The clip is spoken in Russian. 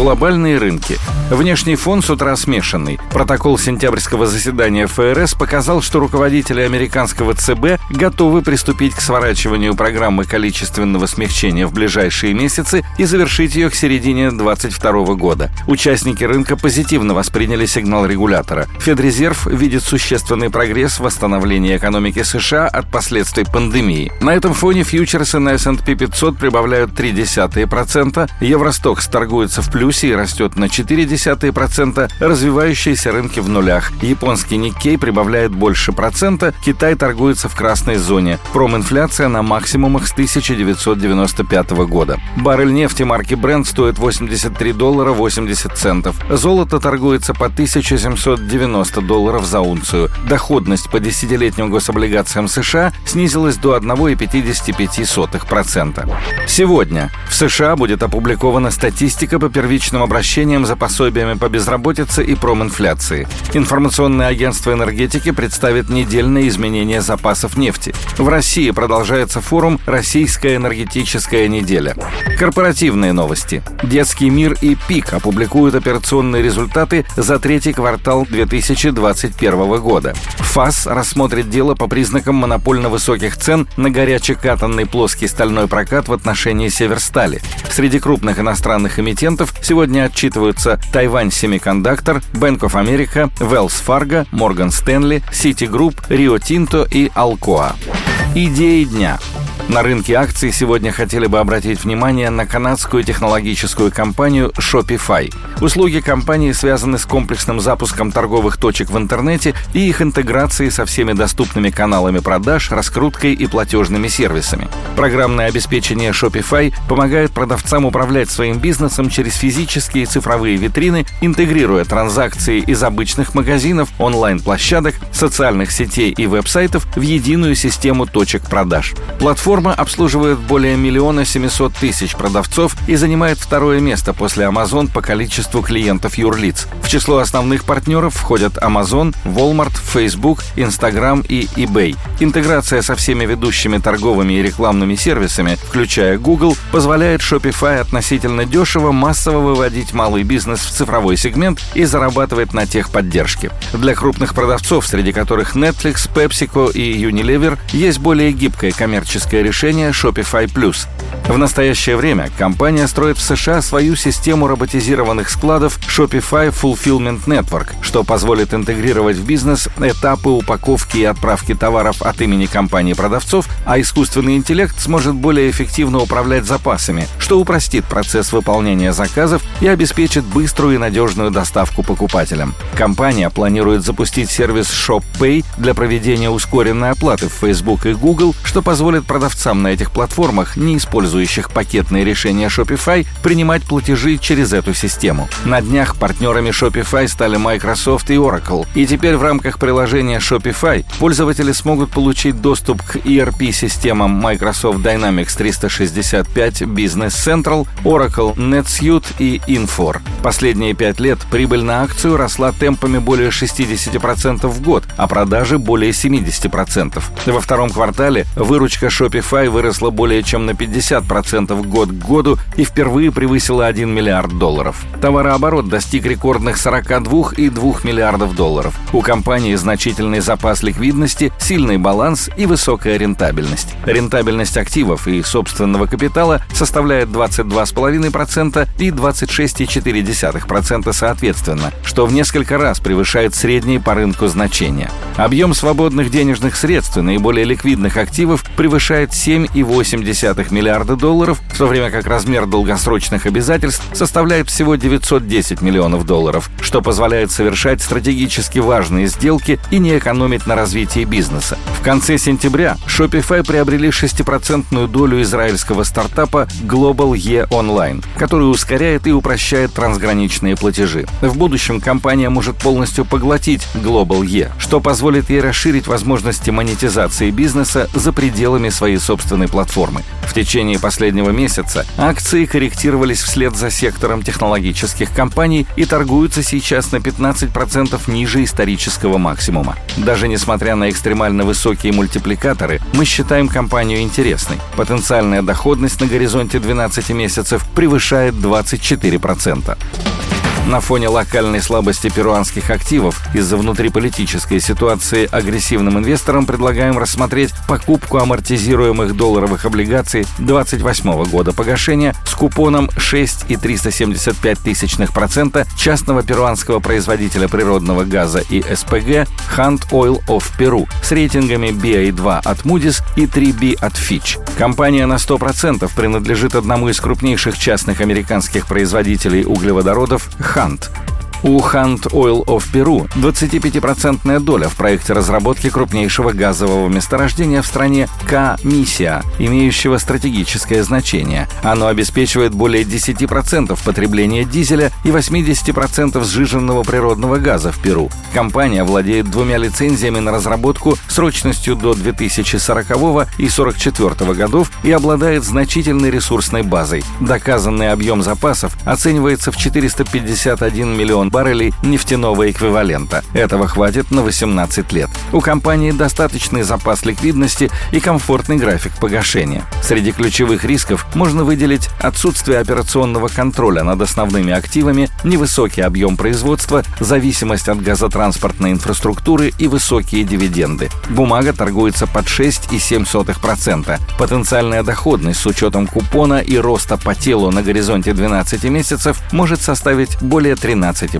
Глобальные рынки. Внешний фон с утра смешанный. Протокол сентябрьского заседания ФРС показал, что руководители американского ЦБ готовы приступить к сворачиванию программы количественного смягчения в ближайшие месяцы и завершить ее к середине 2022 года. Участники рынка позитивно восприняли сигнал регулятора. Федрезерв видит существенный прогресс в восстановлении экономики США от последствий пандемии. На этом фоне фьючерсы на S&P 500 прибавляют 0,3%, Евростокс торгуется в плюсе и растет на 4%, 0,2%, развивающиеся рынки в нулях. Японский Никкей прибавляет больше процента, Китай торгуется в красной зоне. Проминфляция на максимумах с 1995 года. Баррель нефти марки Brent стоит 83 доллара 80 центов. Золото торгуется по 1790 долларов за унцию. Доходность по десятилетним гособлигациям США снизилась до 1,55%. Сегодня в США будет опубликована статистика по первичным обращениям за пособиями по безработице и проминфляции. Информационное агентство энергетики представит недельные изменения запасов нефти. В России продолжается форум «Российская энергетическая неделя». Корпоративные новости. Детский мир и ПИК опубликуют операционные результаты за третий квартал 2021 года. ФАС рассмотрит дело по признакам монопольно высоких цен на горячекатанный плоский стальной прокат в отношении Северстали. Среди крупных иностранных эмитентов сегодня отчитываются Тайвань Семикондуктор, Bank of America, Wells Fargo, Morgan Stanley, Citigroup, Rio Tinto и Alcoa. Идеи дня – на рынке акций сегодня хотели бы обратить внимание на канадскую технологическую компанию Shopify. Услуги компании связаны с комплексным запуском торговых точек в интернете и их интеграцией со всеми доступными каналами продаж, раскруткой и платежными сервисами. Программное обеспечение Shopify помогает продавцам управлять своим бизнесом через физические и цифровые витрины, интегрируя транзакции из обычных магазинов, онлайн-площадок, социальных сетей и веб-сайтов в единую систему точек продаж. Платформа Платформа обслуживает более миллиона 700 тысяч продавцов и занимает второе место после Amazon по количеству клиентов юрлиц. В число основных партнеров входят Amazon, Walmart, Facebook, Instagram и eBay. Интеграция со всеми ведущими торговыми и рекламными сервисами, включая Google, позволяет Shopify относительно дешево массово выводить малый бизнес в цифровой сегмент и зарабатывать на техподдержке. Для крупных продавцов, среди которых Netflix, PepsiCo и Unilever, есть более гибкая коммерческая решение Shopify Plus. В настоящее время компания строит в США свою систему роботизированных складов Shopify Fulfillment Network, что позволит интегрировать в бизнес этапы упаковки и отправки товаров от имени компании продавцов, а искусственный интеллект сможет более эффективно управлять запасами, что упростит процесс выполнения заказов и обеспечит быструю и надежную доставку покупателям. Компания планирует запустить сервис ShopPay для проведения ускоренной оплаты в Facebook и Google, что позволит продавцам на этих платформах, не использующих пакетные решения Shopify, принимать платежи через эту систему. На днях партнерами Shopify стали Microsoft и Oracle, и теперь в рамках приложения Shopify пользователи смогут получить доступ к ERP-системам Microsoft Dynamics 365 Business Central, Oracle NetSuite и Infor. Последние пять лет прибыль на акцию росла темпами более 60% в год, а продажи более 70%. Во втором квартале выручка Shopify выросла более чем на 50% год к году и впервые превысила 1 миллиард долларов. Товарооборот достиг рекордных 42,2 миллиардов долларов. У компании значительный запас ликвидности, сильный баланс и высокая рентабельность. Рентабельность активов и собственного капитала составляет 22,5% и 26,4% соответственно, что в несколько раз превышает средние по рынку значения. Объем свободных денежных средств и наиболее ликвидных активов превышает 7,8 миллиарда долларов, в то время как размер долгосрочных обязательств составляет всего 910 миллионов долларов, что позволяет совершать стратегически важные сделки и не экономить на развитии бизнеса. В конце сентября Shopify приобрели 6% долю израильского стартапа Global E Online, который ускоряет и упрощает трансграничные платежи. В будущем компания может полностью поглотить Global E, что позволит ей расширить возможности монетизации бизнеса за пределами своей собственной платформы. В течение последнего месяца акции корректировались вслед за сектором технологических компаний и торгуются сейчас на 15% ниже исторического максимума. Даже несмотря на экстремально высокие мультипликаторы, мы считаем компанию интересной. Потенциальная доходность на горизонте 12 месяцев превышает 24%. На фоне локальной слабости перуанских активов из-за внутриполитической ситуации агрессивным инвесторам предлагаем рассмотреть покупку амортизируемых долларовых облигаций 28 года погашения с купоном 6,375% частного перуанского производителя природного газа и СПГ Hunt Oil of Peru с рейтингами BA2 от Moody's и 3B от Fitch. Компания на 100% принадлежит одному из крупнейших частных американских производителей углеводородов Hunt. музыкант – У Hunt Oil of Peru 25% доля в проекте разработки крупнейшего газового месторождения в стране К-Миссия, имеющего стратегическое значение. Оно обеспечивает более 10% потребления дизеля и 80% сжиженного природного газа в Перу. Компания владеет двумя лицензиями на разработку срочностью до 2040 и 44 годов и обладает значительной ресурсной базой. Доказанный объем запасов оценивается в 451 баррелей нефтяного эквивалента. Этого хватит на 18 лет. У компании достаточный запас ликвидности и комфортный график погашения. Среди ключевых рисков можно выделить отсутствие операционного контроля над основными активами, невысокий объем производства, зависимость от газотранспортной инфраструктуры и высокие дивиденды. Бумага торгуется под 6,7%. Потенциальная доходность с учетом купона и роста по телу на горизонте 12 месяцев может составить более 13